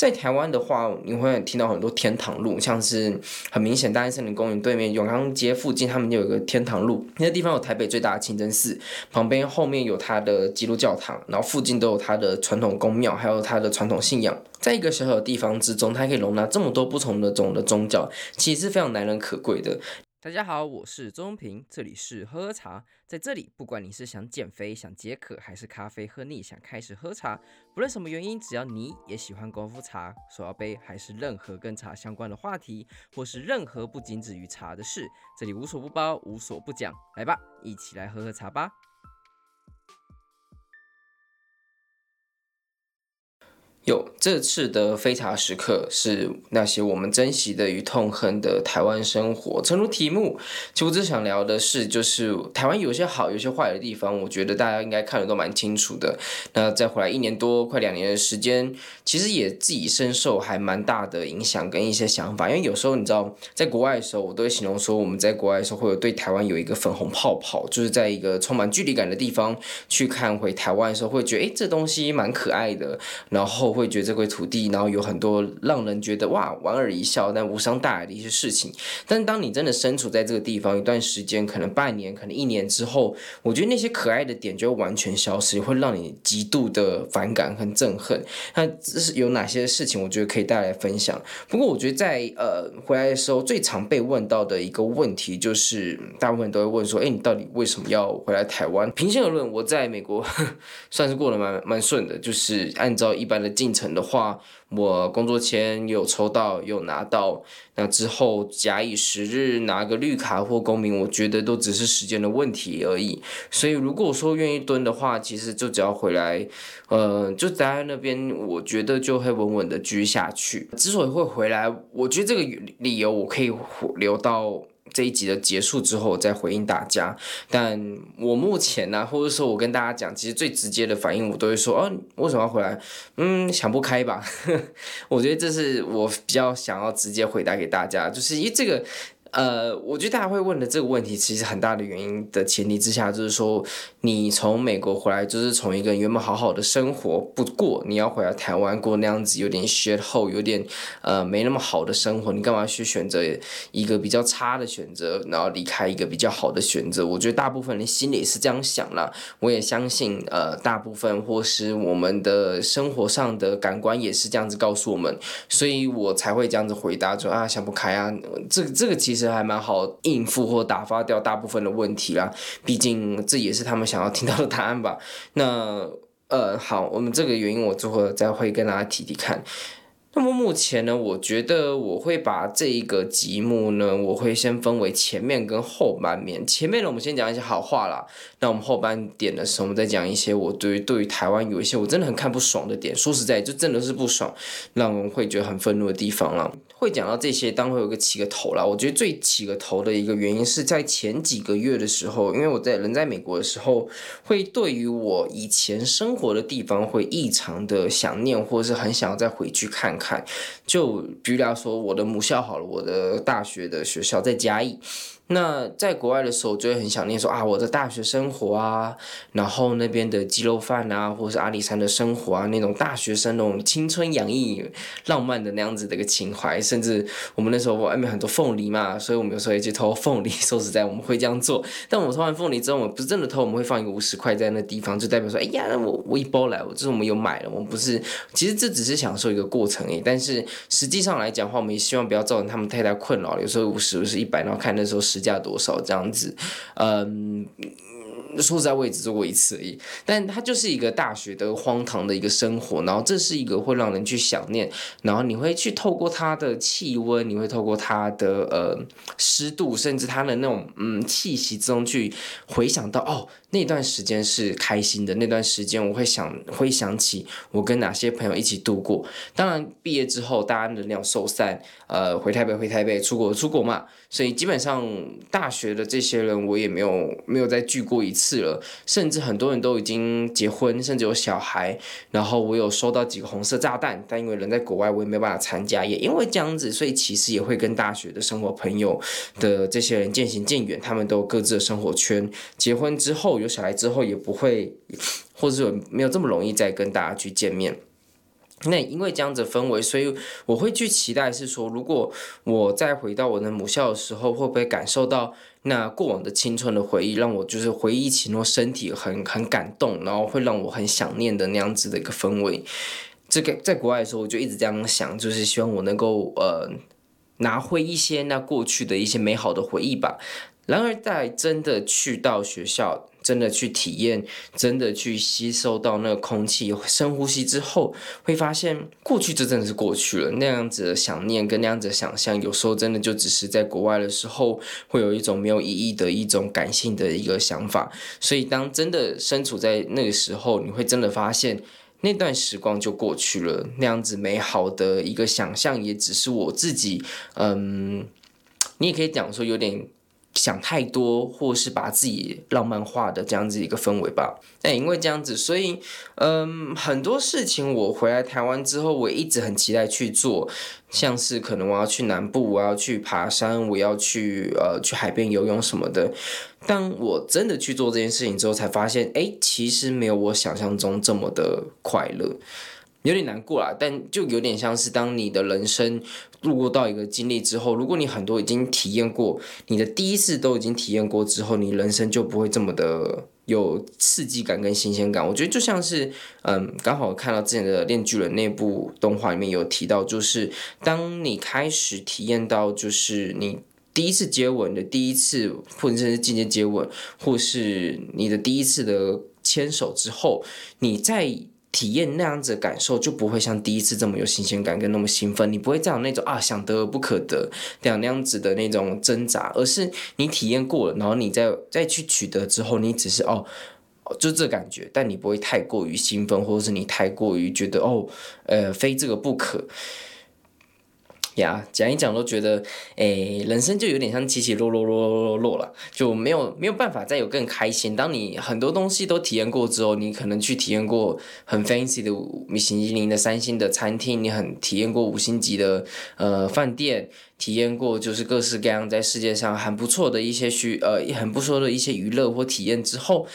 在台湾的话，你会听到很多天堂路，像是很明显大安森林公园对面永康街附近，他们就有一个天堂路，那个地方有台北最大的清真寺，旁边后面有它的基督教堂，然后附近都有它的传统宫庙，还有它的传统信仰。在一个小小的地方之中，它可以容纳这么多不同的种的宗教，其实是非常难能可贵的。大家好，我是钟平，这里是喝茶。在这里，不管你是想减肥、想解渴，还是咖啡喝腻想开始喝茶，不论什么原因，只要你也喜欢功夫茶、手摇杯，还是任何跟茶相关的话题，或是任何不仅止于茶的事，这里无所不包，无所不讲。来吧，一起来喝喝茶吧。有这次的非茶时刻是那些我们珍惜的与痛恨的台湾生活。诚如题目，其实我只想聊的是，就是台湾有些好，有些坏的地方。我觉得大家应该看得都蛮清楚的。那再回来一年多，快两年的时间，其实也自己深受还蛮大的影响跟一些想法。因为有时候你知道，在国外的时候，我都会形容说，我们在国外的时候会有对台湾有一个粉红泡泡，就是在一个充满距离感的地方去看回台湾的时候，会觉得诶，这东西蛮可爱的，然后。我会觉得这块土地，然后有很多让人觉得哇，莞尔一笑但无伤大雅的一些事情。但当你真的身处在这个地方一段时间，可能半年，可能一年之后，我觉得那些可爱的点就会完全消失，会让你极度的反感和憎恨。那这是有哪些事情？我觉得可以带来分享。不过我觉得在呃回来的时候，最常被问到的一个问题就是，大部分都会问说：“哎，你到底为什么要回来台湾？”平心而论，我在美国 算是过得蛮蛮顺的，就是按照一般的。进程的话，我工作签有抽到，有拿到。那之后假以时日，拿个绿卡或公民，我觉得都只是时间的问题而已。所以如果说愿意蹲的话，其实就只要回来，呃，就待在那边，我觉得就会稳稳的居下去。之所以会回来，我觉得这个理由我可以留到。这一集的结束之后，再回应大家。但我目前呢、或者说我跟大家讲，其实最直接的反应，我都会说：哦，为什么要回来？嗯，想不开吧？我觉得这是我比较想要直接回答给大家，就是因为这个。呃，我觉得大家会问的这个问题，其实很大的原因的前提之下，就是说你从美国回来，就是从一个原本好好的生活不过，你要回来台湾过那样子有点 shit hole，有点呃没那么好的生活，你干嘛去选择一个比较差的选择，然后离开一个比较好的选择？我觉得大部分人心里是这样想啦，我也相信呃大部分或是我们的生活上的感官也是这样子告诉我们，所以我才会这样子回答说啊想不开啊，这这个其实。其实还蛮好应付或打发掉大部分的问题啦，毕竟这也是他们想要听到的答案吧。那呃，好，我们这个原因我之后再会跟大家提提看。那么目前呢，我觉得我会把这一个节目呢，我会先分为前面跟后半面。前面呢，我们先讲一些好话啦。那我们后半点的时候，我们再讲一些我对于对于台湾有一些我真的很看不爽的点。说实在，就真的是不爽，让人会觉得很愤怒的地方啦。会讲到这些，当会有个起个头啦。我觉得最起个头的一个原因是在前几个月的时候，因为我在人在美国的时候，会对于我以前生活的地方会异常的想念，或者是很想要再回去看。看，就比如来说，我的母校好了，我的大学的学校在嘉义。那在国外的时候，就会很想念说啊，我的大学生活啊，然后那边的鸡肉饭啊，或者是阿里山的生活啊，那种大学生那种青春洋溢、浪漫的那样子的一个情怀，甚至我们那时候外面很多凤梨嘛，所以我们有时候也去偷凤梨。说实在，我们会这样做。但我们偷完凤梨之后，我们不是真的偷，我们会放一个五十块在那地方，就代表说，哎呀，我我一包来，我就是我们有买了，我们不是，其实这只是享受一个过程诶。但是实际上来讲的话，我们也希望不要造成他们太大困扰。有时候五十，有时候一百，然后看那时候十。价多少这样子，嗯。说实在，我也只做过一次而已。但它就是一个大学的荒唐的一个生活，然后这是一个会让人去想念，然后你会去透过它的气温，你会透过它的呃湿度，甚至它的那种嗯气息之中去回想到哦，那段时间是开心的，那段时间我会想会想起我跟哪些朋友一起度过。当然毕业之后，大家能量受散，呃，回台北回台北，出国出国嘛，所以基本上大学的这些人我也没有没有再聚过一次。了，甚至很多人都已经结婚，甚至有小孩。然后我有收到几个红色炸弹，但因为人在国外，我也没办法参加。也因为这样子，所以其实也会跟大学的生活朋友的这些人渐行渐远。他们都各自的生活圈，结婚之后有小孩之后，也不会，或者说没有这么容易再跟大家去见面。那因为这样子氛围，所以我会去期待是说，如果我再回到我的母校的时候，会不会感受到那过往的青春的回忆，让我就是回忆起那身体很很感动，然后会让我很想念的那样子的一个氛围。这个在国外的时候，我就一直这样想，就是希望我能够呃拿回一些那过去的一些美好的回忆吧。然而，在真的去到学校，真的去体验，真的去吸收到那个空气，深呼吸之后，会发现过去这真的是过去了。那样子的想念跟那样子的想象，有时候真的就只是在国外的时候，会有一种没有意义的一种感性的一个想法。所以，当真的身处在那个时候，你会真的发现那段时光就过去了。那样子美好的一个想象，也只是我自己，嗯，你也可以讲说有点。想太多，或是把自己浪漫化的这样子一个氛围吧。哎，因为这样子，所以，嗯，很多事情我回来台湾之后，我一直很期待去做，像是可能我要去南部，我要去爬山，我要去呃去海边游泳什么的。当我真的去做这件事情之后，才发现，哎，其实没有我想象中这么的快乐。有点难过啦，但就有点像是当你的人生路过到一个经历之后，如果你很多已经体验过，你的第一次都已经体验过之后，你人生就不会这么的有刺激感跟新鲜感。我觉得就像是，嗯，刚好看到之前的《链锯人》那部动画里面有提到，就是当你开始体验到，就是你第一次接吻的第一次，或者是间接接吻，或是你的第一次的牵手之后，你在。体验那样子的感受，就不会像第一次这么有新鲜感跟那么兴奋，你不会再有那种啊想得而不可得这样那样子的那种挣扎，而是你体验过了，然后你再再去取得之后，你只是哦，就这感觉，但你不会太过于兴奋，或者是你太过于觉得哦，呃，非这个不可。呀，讲一讲都觉得，诶，人生就有点像起起落落落落落落了，就没有没有办法再有更开心。当你很多东西都体验过之后，你可能去体验过很 fancy 的米其林的三星的餐厅，你很体验过五星级的呃饭店，体验过就是各式各样在世界上很不错的一些需呃很不错的一些娱乐或体验之后。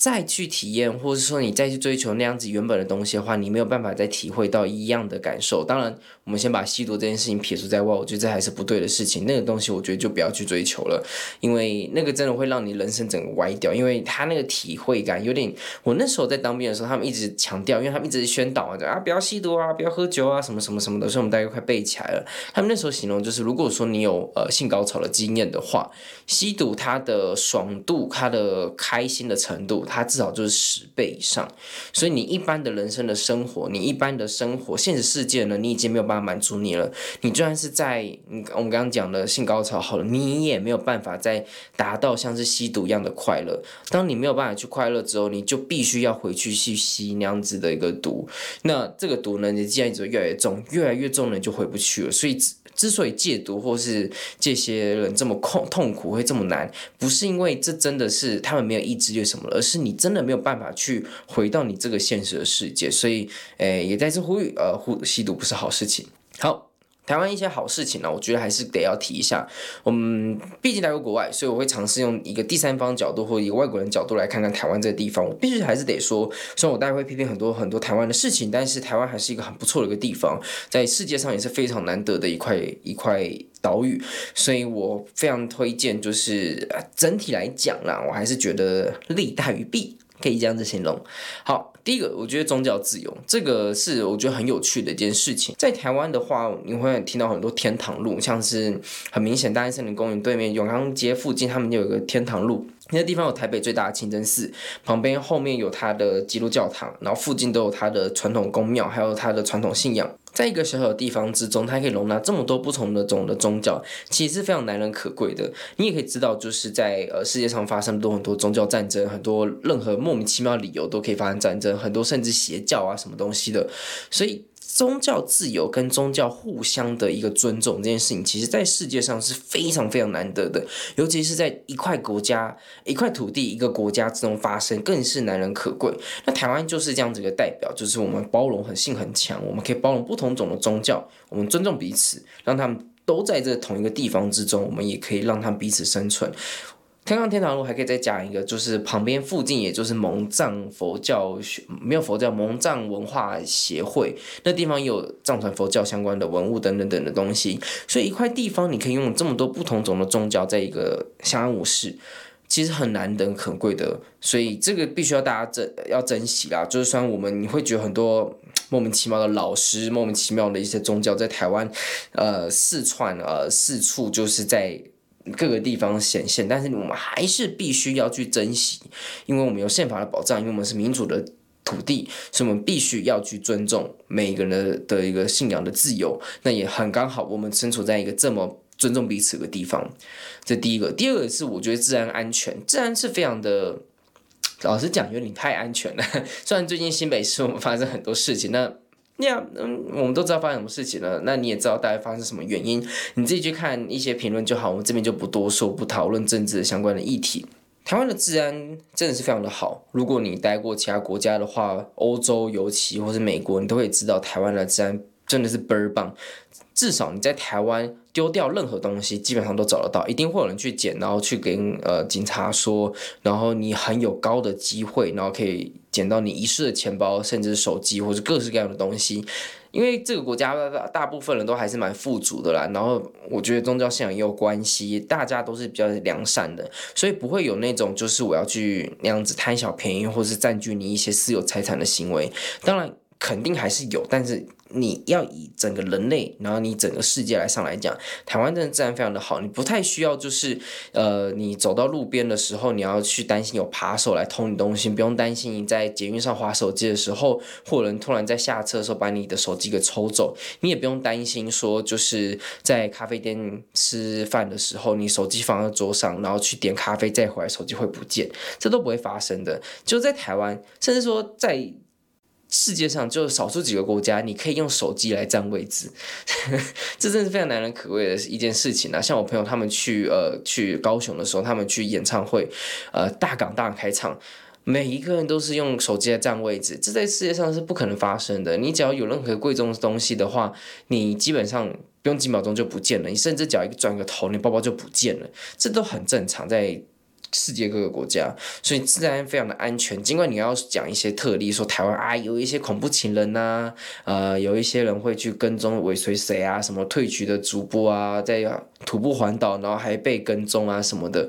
再去体验，或者说你再去追求那样子原本的东西的话，你没有办法再体会到一样的感受。当然，我们先把吸毒这件事情撇除在外，我觉得这还是不对的事情。那个东西，我觉得就不要去追求了，因为那个真的会让你人生整个歪掉。因为他那个体会感有点，我那时候在当兵的时候，他们一直强调，因为他们一直宣导啊，啊不要吸毒啊，不要喝酒啊，什么什么什么的，所以我们大概快背起来了。他们那时候形容就是，如果说你有呃性高潮的经验的话，吸毒它的爽度、它的开心的程度。它至少就是十倍以上，所以你一般的人生的生活，你一般的生活，现实世界呢，你已经没有办法满足你了。你就算是在，嗯，我们刚刚讲的性高潮好了，你也没有办法再达到像是吸毒一样的快乐。当你没有办法去快乐之后，你就必须要回去去吸那样子的一个毒。那这个毒呢，你既然一直越来越重，越来越重呢，就回不去了。所以。之所以戒毒或是这些人这么痛痛苦会这么难，不是因为这真的是他们没有意志力什么，而是你真的没有办法去回到你这个现实的世界。所以，诶，也再次呼吁，呃，呼吸毒不是好事情。好。台湾一些好事情呢，我觉得还是得要提一下。我们毕竟来过国外，所以我会尝试用一个第三方角度或一个外国人角度来看看台湾这个地方。我必须还是得说，虽然我待会会批评很多很多台湾的事情，但是台湾还是一个很不错的一个地方，在世界上也是非常难得的一块一块岛屿。所以我非常推荐，就是整体来讲啦，我还是觉得利大于弊。可以这样子形容。好，第一个，我觉得宗教自由这个是我觉得很有趣的一件事情。在台湾的话，你会听到很多天堂路，像是很明显大安森林公园对面永康街附近，他们就有一个天堂路。那个地方有台北最大的清真寺，旁边后面有它的基督教堂，然后附近都有它的传统宫庙，还有它的传统信仰。在一个小小的地方之中，它可以容纳这么多不同的种的宗教，其实是非常难能可贵的。你也可以知道，就是在呃世界上发生多很多宗教战争，很多任何莫名其妙的理由都可以发生战争，很多甚至邪教啊什么东西的，所以。宗教自由跟宗教互相的一个尊重这件事情，其实在世界上是非常非常难得的，尤其是在一块国家、一块土地、一个国家之中发生，更是难能可贵。那台湾就是这样子一个代表，就是我们包容很性很强，我们可以包容不同种的宗教，我们尊重彼此，让他们都在这同一个地方之中，我们也可以让他们彼此生存。香港天堂路还可以再讲一个，就是旁边附近，也就是蒙藏佛教学没有佛教蒙藏文化协会，那地方有藏传佛教相关的文物等等等的东西，所以一块地方你可以拥有这么多不同种的宗教，在一个相安无事，其实很难得可贵的，所以这个必须要大家珍要珍惜啦。就是虽然我们你会觉得很多莫名其妙的老师，莫名其妙的一些宗教在台湾，呃，四川呃四处就是在。各个地方显现，但是我们还是必须要去珍惜，因为我们有宪法的保障，因为我们是民主的土地，所以我们必须要去尊重每一个人的的一个信仰的自由。那也很刚好，我们身处在一个这么尊重彼此的地方。这第一个，第二个是我觉得治安安全，治安是非常的，老实讲有点太安全了。虽然最近新北市我们发生很多事情，那。那，嗯，我们都知道发生什么事情了，那你也知道大概发生什么原因，你自己去看一些评论就好。我们这边就不多说，不讨论政治相关的议题。台湾的治安真的是非常的好，如果你待过其他国家的话，欧洲尤其或是美国，你都会知道台湾的治安真的是倍儿棒。至少你在台湾丢掉任何东西，基本上都找得到，一定会有人去捡，然后去跟呃警察说，然后你很有高的机会，然后可以捡到你遗失的钱包，甚至手机或者各式各样的东西。因为这个国家大大部分人都还是蛮富足的啦，然后我觉得宗教信仰也有关系，大家都是比较良善的，所以不会有那种就是我要去那样子贪小便宜或是占据你一些私有财产的行为。当然肯定还是有，但是。你要以整个人类，然后你整个世界来上来讲，台湾真的治安非常的好，你不太需要就是，呃，你走到路边的时候，你要去担心有扒手来偷你东西，不用担心你在捷运上滑手机的时候，或者人突然在下车的时候把你的手机给抽走，你也不用担心说就是在咖啡店吃饭的时候，你手机放在桌上，然后去点咖啡再回来手机会不见，这都不会发生的。就在台湾，甚至说在。世界上就少数几个国家，你可以用手机来占位置，这真是非常难能可贵的一件事情啊！像我朋友他们去呃去高雄的时候，他们去演唱会，呃大港大开场，每一个人都是用手机来占位置，这在世界上是不可能发生的。你只要有任何贵重的东西的话，你基本上不用几秒钟就不见了，你甚至只要一个转个头，你包包就不见了，这都很正常。在世界各个国家，所以自然非常的安全。尽管你要讲一些特例，说台湾啊有一些恐怖情人呐、啊，呃，有一些人会去跟踪尾随谁啊，什么退局的主播啊，在徒步环岛，然后还被跟踪啊什么的。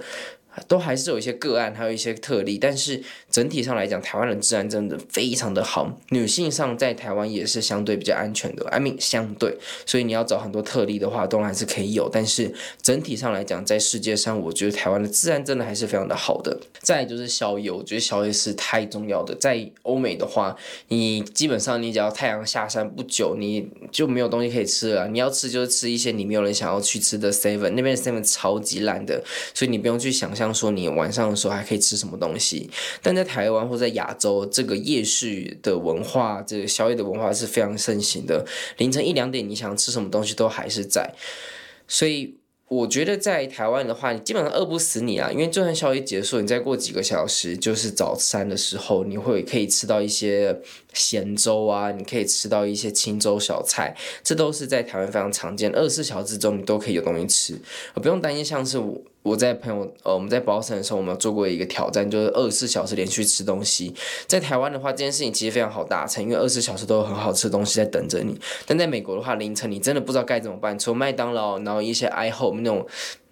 都还是有一些个案，还有一些特例，但是整体上来讲，台湾的治安真的非常的好。女性上在台湾也是相对比较安全的，I mean 相对，所以你要找很多特例的话，当然还是可以有。但是整体上来讲，在世界上，我觉得台湾的治安真的还是非常的好的。再就是宵夜，我觉得宵夜是太重要的。在欧美的话，你基本上你只要太阳下山不久，你就没有东西可以吃了。你要吃就是吃一些你没有人想要去吃的 seven，那边的 seven 超级烂的，所以你不用去想象。像说你晚上的时候还可以吃什么东西，但在台湾或在亚洲，这个夜市的文化，这个宵夜的文化是非常盛行的。凌晨一两点，你想吃什么东西都还是在，所以。我觉得在台湾的话，你基本上饿不死你啊，因为就算宵夜结束，你再过几个小时，就是早餐的时候，你会可以吃到一些咸粥啊，你可以吃到一些清粥小菜，这都是在台湾非常常见，二十四小时中你都可以有东西吃，不用担心。像是我我在朋友呃我们在保山的时候，我们做过一个挑战，就是二十四小时连续吃东西。在台湾的话，这件事情其实非常好达成，因为二十四小时都有很好吃的东西在等着你。但在美国的话，凌晨你真的不知道该怎么办，除了麦当劳，然后一些 i home。那种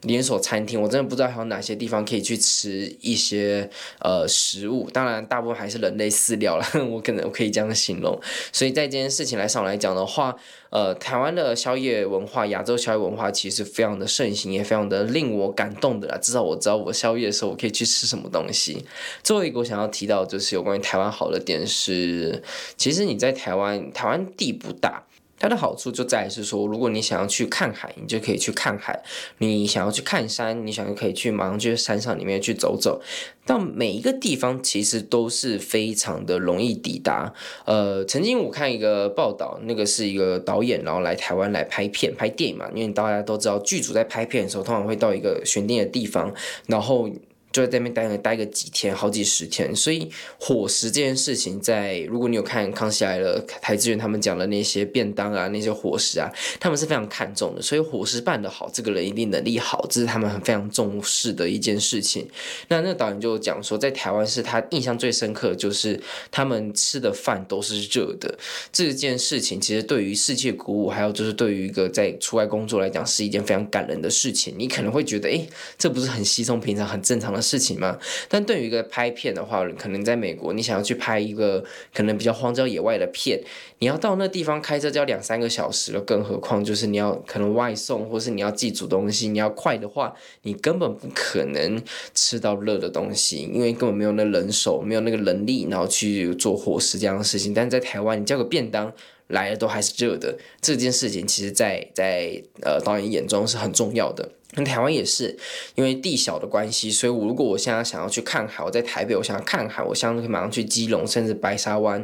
连锁餐厅，我真的不知道还有哪些地方可以去吃一些呃食物。当然，大部分还是人类饲料了，我可能我可以这样形容。所以在这件事情来上来讲的话，呃，台湾的宵夜文化，亚洲宵夜文化其实非常的盛行，也非常的令我感动的啦。至少我知道我宵夜的时候我可以去吃什么东西。最后一个我想要提到就是有关于台湾好的点是，其实你在台湾，台湾地不大。它的好处就在于是说，如果你想要去看海，你就可以去看海；你想要去看山，你想要可以去马上去山上里面去走走。到每一个地方其实都是非常的容易抵达。呃，曾经我看一个报道，那个是一个导演，然后来台湾来拍片、拍电影嘛。因为大家都知道，剧组在拍片的时候，通常会到一个选定的地方，然后。就在那边待个待个几天，好几十天。所以伙食这件事情在，如果你有看《康熙来了》台资源他们讲的那些便当啊，那些伙食啊，他们是非常看重的。所以伙食办得好，这个人一定能力好，这是他们很非常重视的一件事情。那那导演就讲说，在台湾是他印象最深刻就是他们吃的饭都是热的。这件事情其实对于世界鼓舞，还有就是对于一个在出外工作来讲，是一件非常感人的事情。你可能会觉得，诶，这不是很稀松平常、很正常的事情嘛？但对于一个拍片的话，可能在美国，你想要去拍一个可能比较荒郊野外的片，你要到那地方开车就要两三个小时了，更何况就是你要可能外送，或是你要自己煮东西，你要快的话，你根本不可能吃到热的东西，因为根本没有那人手，没有那个能力，然后去做伙食这样的事情。但是在台湾，你叫个便当来了都还是热的，这件事情其实在在呃导演眼中是很重要的。那台湾也是，因为地小的关系，所以我如果我现在想要去看海，我在台北，我想要看海，我现在可以马上去基隆，甚至白沙湾，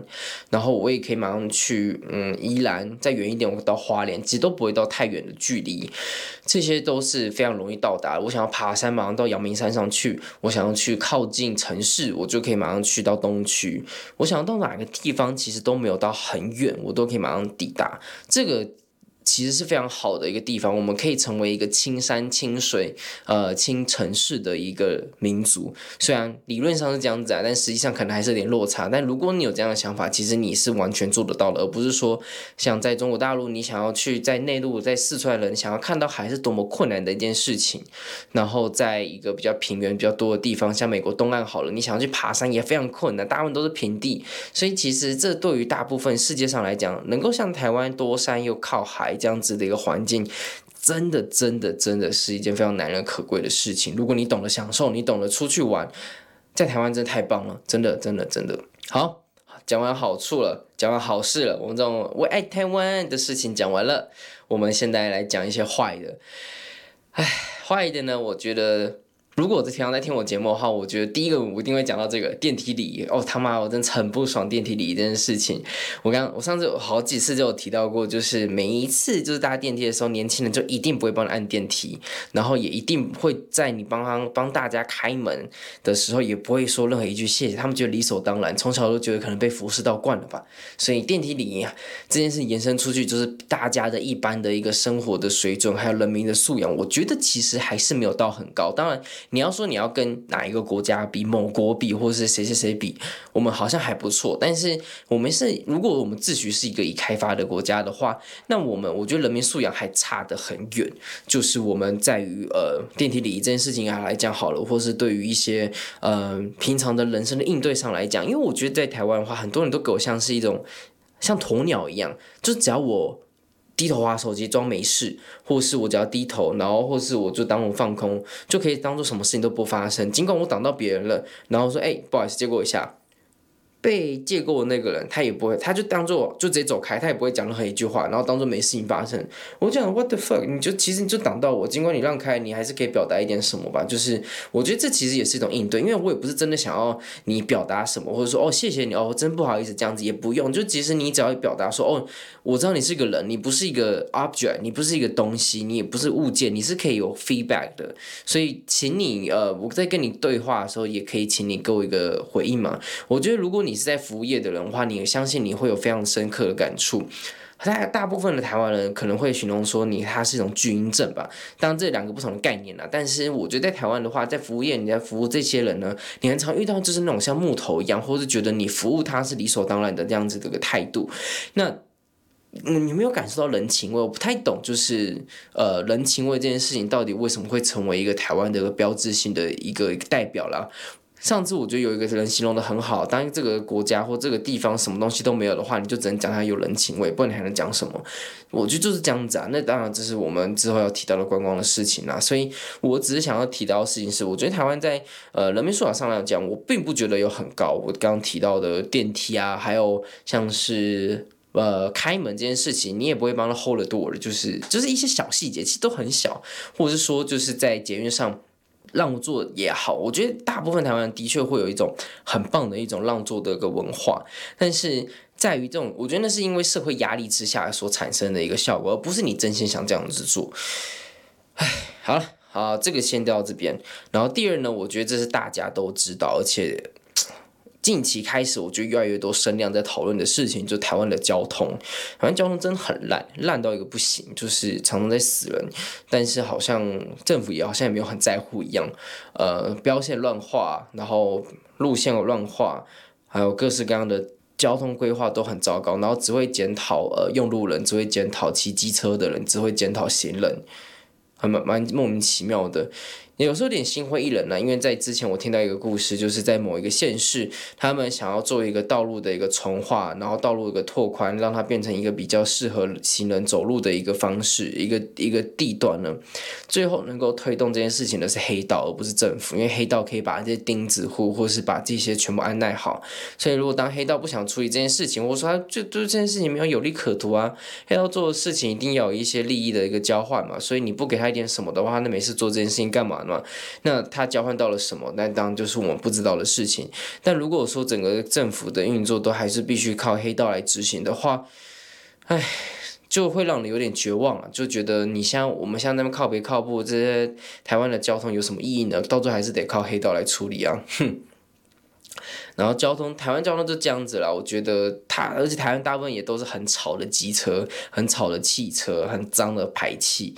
然后我也可以马上去嗯宜兰，再远一点我到花莲，其实都不会到太远的距离，这些都是非常容易到达。我想要爬山，马上到阳明山上去；我想要去靠近城市，我就可以马上去到东区。我想到哪个地方，其实都没有到很远，我都可以马上抵达。这个。其实是非常好的一个地方，我们可以成为一个青山亲水、呃亲城市的一个民族。虽然理论上是这样子啊，但实际上可能还是有点落差。但如果你有这样的想法，其实你是完全做得到的，而不是说像在中国大陆，你想要去在内陆、在四川人想要看到海是多么困难的一件事情。然后在一个比较平原比较多的地方，像美国东岸好了，你想要去爬山也非常困难，大部分都是平地。所以其实这对于大部分世界上来讲，能够像台湾多山又靠海。这样子的一个环境，真的，真的，真的是一件非常难能可贵的事情。如果你懂得享受，你懂得出去玩，在台湾真的太棒了，真的，真的，真的。好，讲完好处了，讲完好事了，我们这种我爱台湾的事情讲完了，我们现在来讲一些坏的。唉，坏的呢，我觉得。如果我在平常在听我节目的话，我觉得第一个我一定会讲到这个电梯礼仪。哦，他妈，我真的很不爽电梯礼仪这件事情。我刚我上次有好几次就有提到过，就是每一次就是搭电梯的时候，年轻人就一定不会帮你按电梯，然后也一定会在你帮他帮大家开门的时候，也不会说任何一句谢谢，他们觉得理所当然，从小都觉得可能被服侍到惯了吧。所以电梯礼仪这件事延伸出去，就是大家的一般的一个生活的水准，还有人民的素养，我觉得其实还是没有到很高。当然。你要说你要跟哪一个国家比，某国比，或是谁谁谁比，我们好像还不错。但是我们是，如果我们自诩是一个已开发的国家的话，那我们我觉得人民素养还差得很远。就是我们在于呃电梯礼仪这件事情啊来讲好了，或是对于一些呃平常的人生的应对上来讲，因为我觉得在台湾的话，很多人都给我像是一种像鸵鸟一样，就只要我。低头玩手机装没事，或是我只要低头，然后或是我就当我放空，就可以当做什么事情都不发生。尽管我挡到别人了，然后说：“哎，不好意思，借过一下。”被借过那个人，他也不会，他就当做就直接走开，他也不会讲任何一句话，然后当做没事情发生。我讲 What the fuck？你就其实你就挡到我，尽管你让开，你还是可以表达一点什么吧。就是我觉得这其实也是一种应对，因为我也不是真的想要你表达什么，或者说哦谢谢你哦，真不好意思这样子也不用。就其实你只要表达说哦，我知道你是个人，你不是一个 object，你不是一个东西，你也不是物件，你是可以有 feedback 的。所以请你呃，我在跟你对话的时候，也可以请你给我一个回应嘛。我觉得如果你你是在服务业的人的话，你相信你会有非常深刻的感触。大大部分的台湾人可能会形容说你他是一种巨婴症吧，当然这两个不同的概念啦。但是我觉得在台湾的话，在服务业你在服务这些人呢，你很常遇到就是那种像木头一样，或是觉得你服务他是理所当然的这样子的一个态度。那你没有感受到人情味？我不太懂，就是呃人情味这件事情到底为什么会成为一个台湾的一个标志性的一个一个代表啦？上次我觉得有一个人形容得很好，当这个国家或这个地方什么东西都没有的话，你就只能讲它有人情味，不然你还能讲什么？我觉得就是这样子啊。那当然这是我们之后要提到的观光的事情啦。所以我只是想要提到的事情是，我觉得台湾在呃人民素养上来讲，我并不觉得有很高。我刚刚提到的电梯啊，还有像是呃开门这件事情，你也不会帮他 hold the door 的，就是就是一些小细节，其实都很小，或者是说就是在捷运上。让座也好，我觉得大部分台湾的确会有一种很棒的一种让座的一个文化，但是在于这种，我觉得那是因为社会压力之下所产生的一个效果，而不是你真心想这样子做。唉，好了。好，这个先到这边。然后第二呢，我觉得这是大家都知道，而且。近期开始，我觉得越来越多声量在讨论的事情，就台湾的交通。台湾交通真的很烂，烂到一个不行，就是常常在死人。但是好像政府也好像也没有很在乎一样。呃，标线乱画，然后路线有乱画，还有各式各样的交通规划都很糟糕。然后只会检讨呃用路人，只会检讨骑机车的人，只会检讨行人，还蛮蛮莫名其妙的。有时候有点心灰意冷呢，因为在之前我听到一个故事，就是在某一个县市，他们想要做一个道路的一个重划，然后道路一个拓宽，让它变成一个比较适合行人走路的一个方式，一个一个地段呢。最后能够推动这件事情的是黑道，而不是政府，因为黑道可以把这些钉子户或是把这些全部安奈好。所以如果当黑道不想处理这件事情，或者说他就就这件事情没有有利可图啊，黑道做的事情一定要有一些利益的一个交换嘛。所以你不给他一点什么的话，那没事做这件事情干嘛？那他交换到了什么？那当然就是我们不知道的事情。但如果说整个政府的运作都还是必须靠黑道来执行的话，唉，就会让你有点绝望啊！就觉得你像我们像那边靠北靠步，这些台湾的交通有什么意义呢？到最后还是得靠黑道来处理啊！哼。然后交通，台湾交通就这样子了。我觉得它，而且台湾大部分也都是很吵的机车，很吵的汽车，很脏的排气。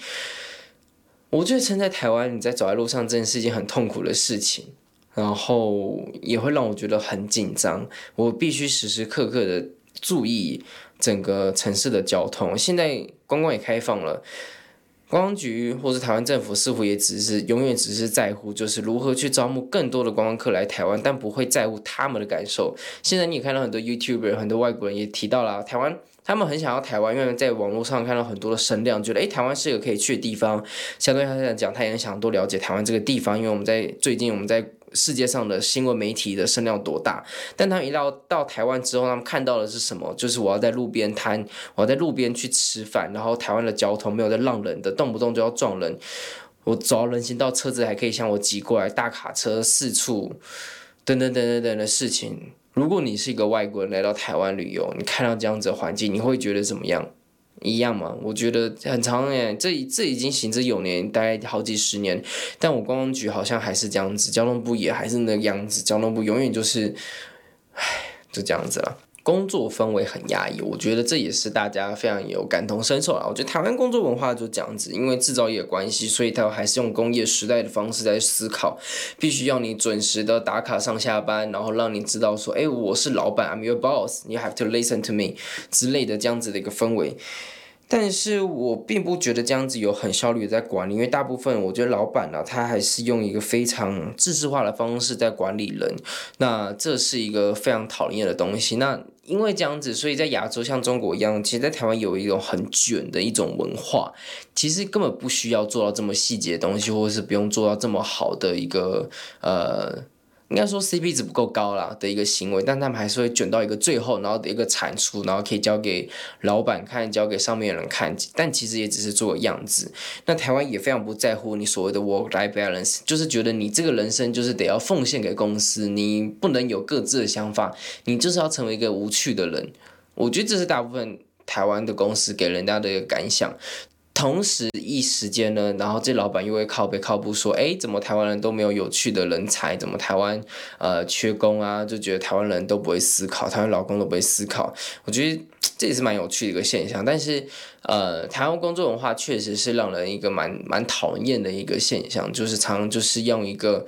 我觉得撑在台湾，你在走在路上，真的是一件很痛苦的事情，然后也会让我觉得很紧张。我必须时时刻刻的注意整个城市的交通。现在观光也开放了，观光局或是台湾政府似乎也只是永远只是在乎，就是如何去招募更多的观光客来台湾，但不会在乎他们的感受。现在你也看到很多 YouTuber，很多外国人也提到了台湾。他们很想要台湾，因为在网络上看到很多的声量，觉得诶，台湾是个可以去的地方。相对他来讲，他也很想多了解台湾这个地方，因为我们在最近我们在世界上的新闻媒体的声量多大。但他们一到到台湾之后，他们看到的是什么？就是我要在路边摊，我要在路边去吃饭，然后台湾的交通没有在让人的，动不动就要撞人。我走到人行道，车子还可以向我挤过来，大卡车四处，等等等等等的事情。如果你是一个外国人来到台湾旅游，你看到这样子的环境，你会觉得怎么样？一样吗？我觉得很长远，这这已经行之有年，大概好几十年。但我公安局好像还是这样子，交通部也还是那个样子，交通部永远就是，唉，就这样子了。工作氛围很压抑，我觉得这也是大家非常有感同身受啊。我觉得台湾工作文化就这样子，因为制造业关系，所以它还是用工业时代的方式在思考，必须要你准时的打卡上下班，然后让你知道说，哎，我是老板，I'm your boss，you have to listen to me 之类的这样子的一个氛围。但是我并不觉得这样子有很效率的在管理，因为大部分我觉得老板呢、他还是用一个非常制式化的方式在管理人，那这是一个非常讨厌的东西。那因为这样子，所以在亚洲像中国一样，其实，在台湾有一种很卷的一种文化，其实根本不需要做到这么细节的东西，或者是不用做到这么好的一个呃。应该说 CP 值不够高啦的一个行为，但他们还是会卷到一个最后，然后的一个产出，然后可以交给老板看，交给上面的人看，但其实也只是做个样子。那台湾也非常不在乎你所谓的 work-life balance，就是觉得你这个人生就是得要奉献给公司，你不能有各自的想法，你就是要成为一个无趣的人。我觉得这是大部分台湾的公司给人家的一个感想。同时一时间呢，然后这老板又会靠北靠步说，哎，怎么台湾人都没有有趣的人才？怎么台湾呃缺工啊？就觉得台湾人都不会思考，台湾劳工都不会思考。我觉得这也是蛮有趣的一个现象。但是呃，台湾工作文化确实是让人一个蛮蛮讨厌的一个现象，就是常常就是用一个。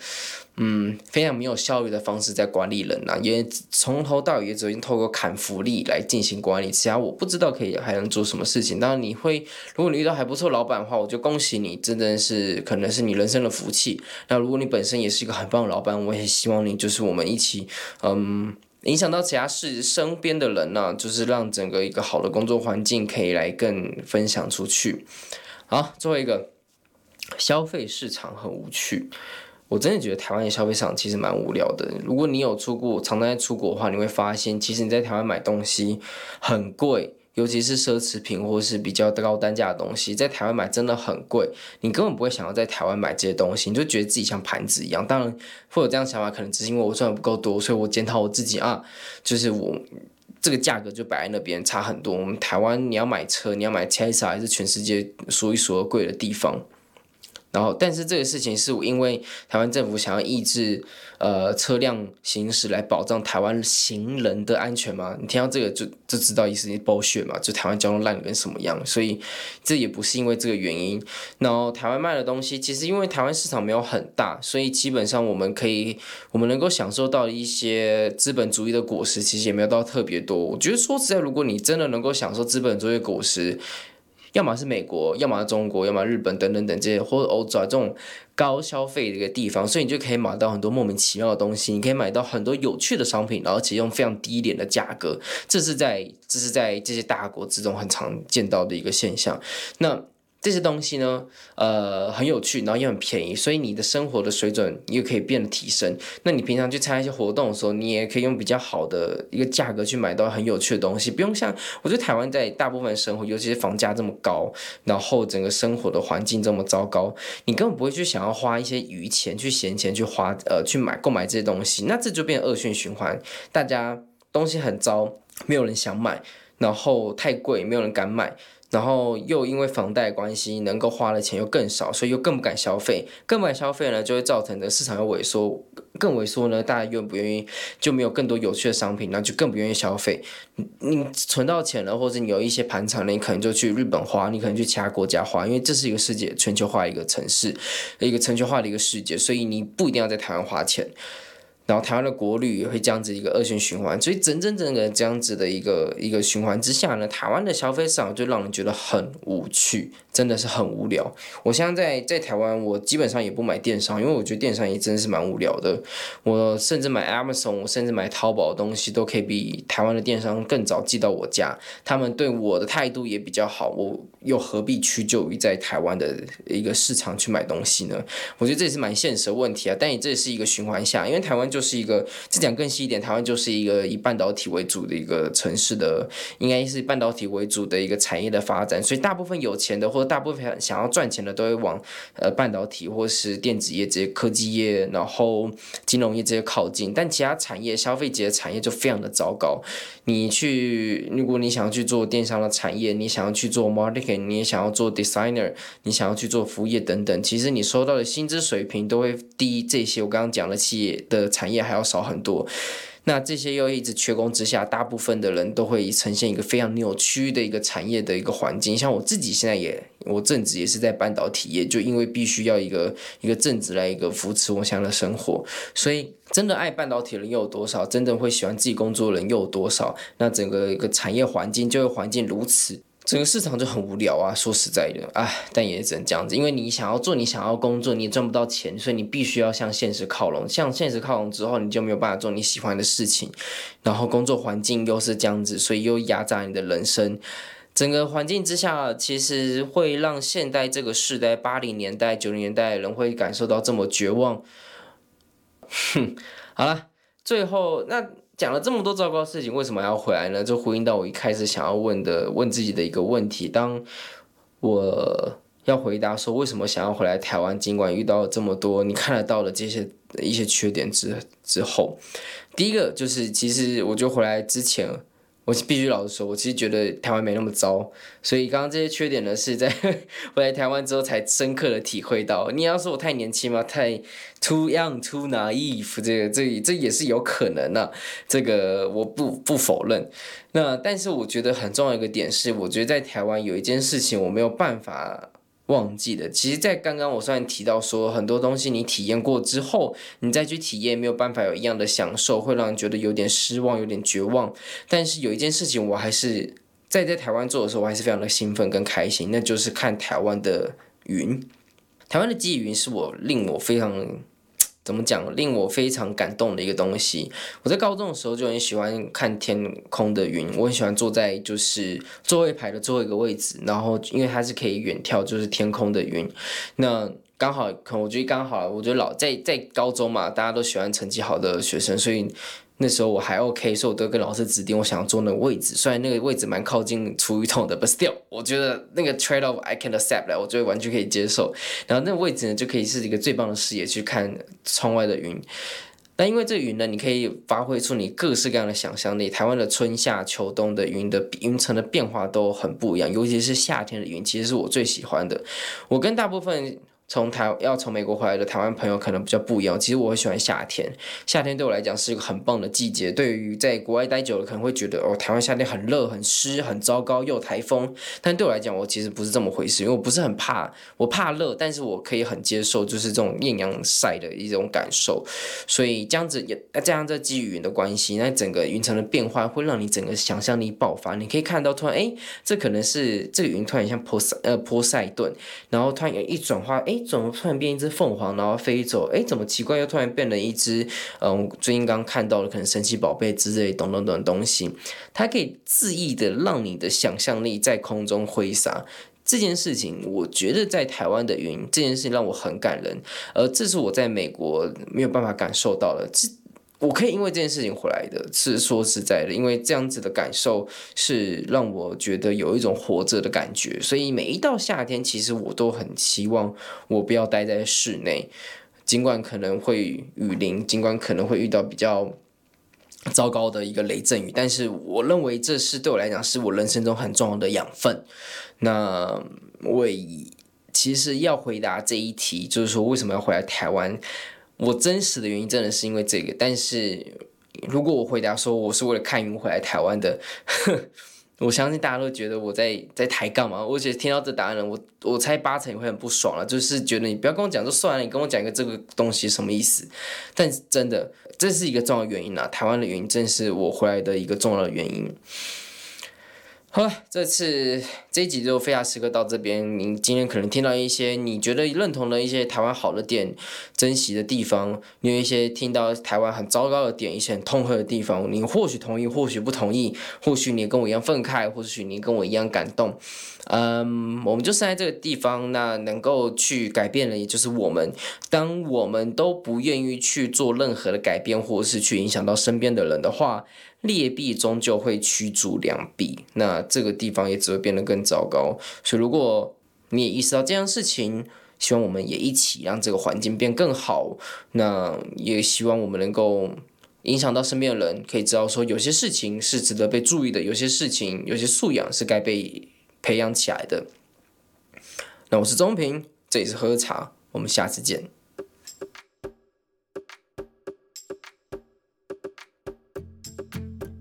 嗯，非常没有效率的方式在管理人呐、也从头到尾也只能透过砍福利来进行管理，其他我不知道可以还能做什么事情。当然你会，如果你遇到还不错老板的话，我就恭喜你，真的是可能是你人生的福气。那如果你本身也是一个很棒的老板，我也希望你就是我们一起，嗯，影响到其他事身边的人呢、就是让整个一个好的工作环境可以来更分享出去。好，最后一个，消费市场很无趣。我真的觉得台湾的消费市场其实蛮无聊的。如果你有出过，常常在出国的话，你会发现，其实你在台湾买东西很贵，尤其是奢侈品或是比较高单价的东西，在台湾买真的很贵。你根本不会想要在台湾买这些东西，你就觉得自己像盘子一样。当然会有这样想法，可能只是因为我赚的不够多，所以我检讨我自己啊，就是我这个价格就摆在那边差很多。我们台湾你要买车，你要买 Tesla 还是全世界数一数二贵的地方。然后，但是这个事情是因为台湾政府想要抑制呃车辆行驶来保障台湾行人的安全吗？你听到这个就就知道意思是 bullshit 嘛，就台湾交通烂的跟什么样？所以这也不是因为这个原因。然后台湾卖的东西，其实因为台湾市场没有很大，所以基本上我们可以我们能够享受到一些资本主义的果实，其实也没有到特别多。我觉得说实在，如果你真的能够享受资本主义果实，要么是美国，要么是中国，要么日本等等等这些，或者欧洲啊这种高消费的一个地方，所以你就可以买到很多莫名其妙的东西，你可以买到很多有趣的商品，然后且用非常低廉的价格，这是在这是在这些大国之中很常见到的一个现象。那这些东西呢，呃，很有趣，然后也很便宜，所以你的生活的水准也可以变得提升。那你平常去参加一些活动的时候，你也可以用比较好的一个价格去买到很有趣的东西，不用像我觉得台湾在大部分生活，尤其是房价这么高，然后整个生活的环境这么糟糕，你根本不会去想要花一些余钱去闲钱去花呃去买购买这些东西，那这就变恶性循环，大家东西很糟，没有人想买，然后太贵，没有人敢买。然后又因为房贷关系，能够花的钱又更少，所以又更不敢消费，更不敢消费呢，就会造成的市场又萎缩，更萎缩呢，大家愿不愿意，就没有更多有趣的商品，那就更不愿意消费。你存到钱了，或者你有一些盘缠了，你可能就去日本花，你可能去其他国家花，因为这是一个世界全球化一个城市，一个全球化的一个世界，所以你不一定要在台湾花钱。然后台湾的国旅也会这样子一个恶性循环，所以整整整个这样子的一个一个循环之下呢，台湾的消费市场就让人觉得很无趣，真的是很无聊。我现在在在台湾，我基本上也不买电商，因为我觉得电商也真的是蛮无聊的。我甚至买 Amazon，我甚至买淘宝的东西都可以比台湾的电商更早寄到我家，他们对我的态度也比较好，我又何必屈就于在台湾的一个市场去买东西呢？我觉得这也是蛮现实的问题啊，但也这也是一个循环下，因为台湾就。是一个，再讲更细一点，台湾就是一个以半导体为主的一个城市的，应该是半导体为主的一个产业的发展，所以大部分有钱的或大部分想要赚钱的都会往呃半导体或是电子业这些科技业，然后金融业这些靠近，但其他产业消费级的产业就非常的糟糕。你去，如果你想要去做电商的产业，你想要去做 marketing，你也想要做 designer，你想要去做服务业等等，其实你收到的薪资水平都会低这些。我刚刚讲的企业的产业还要少很多。那这些又一直缺工之下，大部分的人都会呈现一个非常扭曲的一个产业的一个环境。像我自己现在也，我正职也是在半导体业，就因为必须要一个一个正职来一个扶持我想的生活，所以真的爱半导体的人又有多少？真的会喜欢自己工作的人又有多少？那整个一个产业环境，就业环境如此。整个市场就很无聊啊，说实在的，唉，但也只能这样子，因为你想要做你想要工作，你也赚不到钱，所以你必须要向现实靠拢。向现实靠拢之后，你就没有办法做你喜欢的事情，然后工作环境又是这样子，所以又压榨你的人生。整个环境之下，其实会让现代这个世代，八零年代、九零年代的人会感受到这么绝望。哼，好了，最后那。讲了这么多糟糕事情，为什么要回来呢？就呼应到我一开始想要问的、问自己的一个问题：当我要回答说为什么想要回来台湾，尽管遇到了这么多你看得到的这些一些缺点之之后，第一个就是其实我就回来之前。我必须老实说，我其实觉得台湾没那么糟，所以刚刚这些缺点呢，是在 我来台湾之后才深刻的体会到。你要说我太年轻吗？太 too young, too naive，这个这这也是有可能的，这个我不不否认。那但是我觉得很重要一个点是，我觉得在台湾有一件事情我没有办法。忘记了，其实，在刚刚我虽然提到说很多东西你体验过之后，你再去体验没有办法有一样的享受，会让人觉得有点失望、有点绝望。但是有一件事情，我还是在在台湾做的时候，我还是非常的兴奋跟开心，那就是看台湾的云。台湾的积雨云是我令我非常。怎么讲？令我非常感动的一个东西。我在高中的时候就很喜欢看天空的云，我很喜欢坐在就是座位排的最后一个位置，然后因为它是可以远眺就是天空的云。那刚好，可我觉得刚好，我觉得老在在高中嘛，大家都喜欢成绩好的学生，所以。那时候我还 OK，所以我都跟老师指定我想要坐那个位置，虽然那个位置蛮靠近厨余桶的，but still，我觉得那个 trade off I can accept，我觉得完全可以接受。然后那个位置呢，就可以是一个最棒的视野去看窗外的云。但因为这云呢，你可以发挥出你各式各样的想象力。台湾的春夏秋冬的云的云层的变化都很不一样，尤其是夏天的云，其实是我最喜欢的。我跟大部分。从台要从美国回来的台湾朋友可能比较不一样。其实我很喜欢夏天，夏天对我来讲是一个很棒的季节。对于在国外待久了，可能会觉得哦，台湾夏天很热、很湿、很糟糕，又有台风。但对我来讲，我其实不是这么回事，因为我不是很怕，我怕热，但是我可以很接受，就是这种艳阳晒的一种感受。所以这样子也加上这积雨云的关系，那整个云层的变换会让你整个想象力爆发。你可以看到突然，哎，这可能是这个云突然像波塞呃波塞顿，然后突然有一转化，哎。怎么突然变一只凤凰，然后飞走？哎，怎么奇怪？又突然变了一只，嗯，最近刚看到的可能神奇宝贝之类等等等东西，它可以恣意的让你的想象力在空中挥洒。这件事情，我觉得在台湾的云，这件事情让我很感人，而这是我在美国没有办法感受到的。我可以因为这件事情回来的，是说实在的，因为这样子的感受是让我觉得有一种活着的感觉，所以每一到夏天，其实我都很希望我不要待在室内，尽管可能会雨淋，尽管可能会遇到比较糟糕的一个雷阵雨，但是我认为这是对我来讲是我人生中很重要的养分。那我其实要回答这一题，就是说为什么要回来台湾？我真实的原因真的是因为这个，但是如果我回答说我是为了看云回来台湾的，我相信大家都觉得我在在抬杠嘛。我觉得听到这答案了，我我猜八成也会很不爽了，就是觉得你不要跟我讲就算了，你跟我讲一个这个东西什么意思？但是真的，这是一个重要原因啊，台湾的原因正是我回来的一个重要的原因。好了，这次这一集就非常时刻到这边。您今天可能听到一些你觉得认同的一些台湾好的点、珍惜的地方，你有一些听到台湾很糟糕的点、一些很痛恨的地方，你或许同意，或许不同意，或许你跟我一样愤慨，或许你跟我一样感动。嗯，我们就是在这个地方，那能够去改变的，也就是我们。当我们都不愿意去做任何的改变，或是去影响到身边的人的话。劣币终究会驱逐良币，那这个地方也只会变得更糟糕。所以，如果你也意识到这样事情，希望我们也一起让这个环境变更好。那也希望我们能够影响到身边的人，可以知道说有些事情是值得被注意的，有些事情、有些素养是该被培养起来的。那我是钟平，这里是喝茶，我们下次见。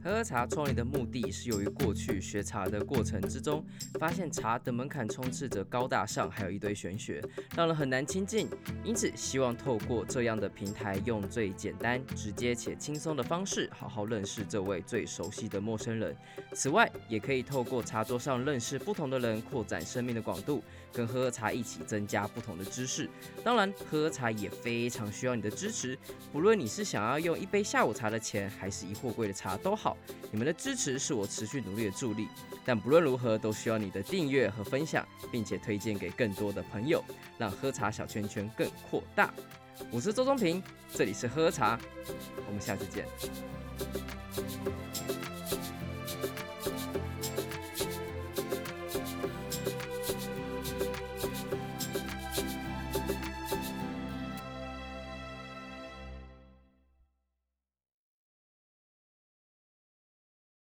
喝喝茶创立的目的是由于过去学茶的过程之中，发现茶的门槛充斥着高大上，还有一堆玄学，让人很难亲近。因此，希望透过这样的平台，用最简单、直接且轻松的方式，好好认识这位最熟悉的陌生人。此外，也可以透过茶桌上认识不同的人，扩展生命的广度。跟喝喝茶一起增加不同的知识，当然喝喝茶也非常需要你的支持。不论你是想要用一杯下午茶的钱，还是一货柜的茶都好，你们的支持是我持续努力的助力。但不论如何，都需要你的订阅和分享，并且推荐给更多的朋友，让喝茶小圈圈更扩大。我是周宗平，这里是喝喝茶，我们下次见。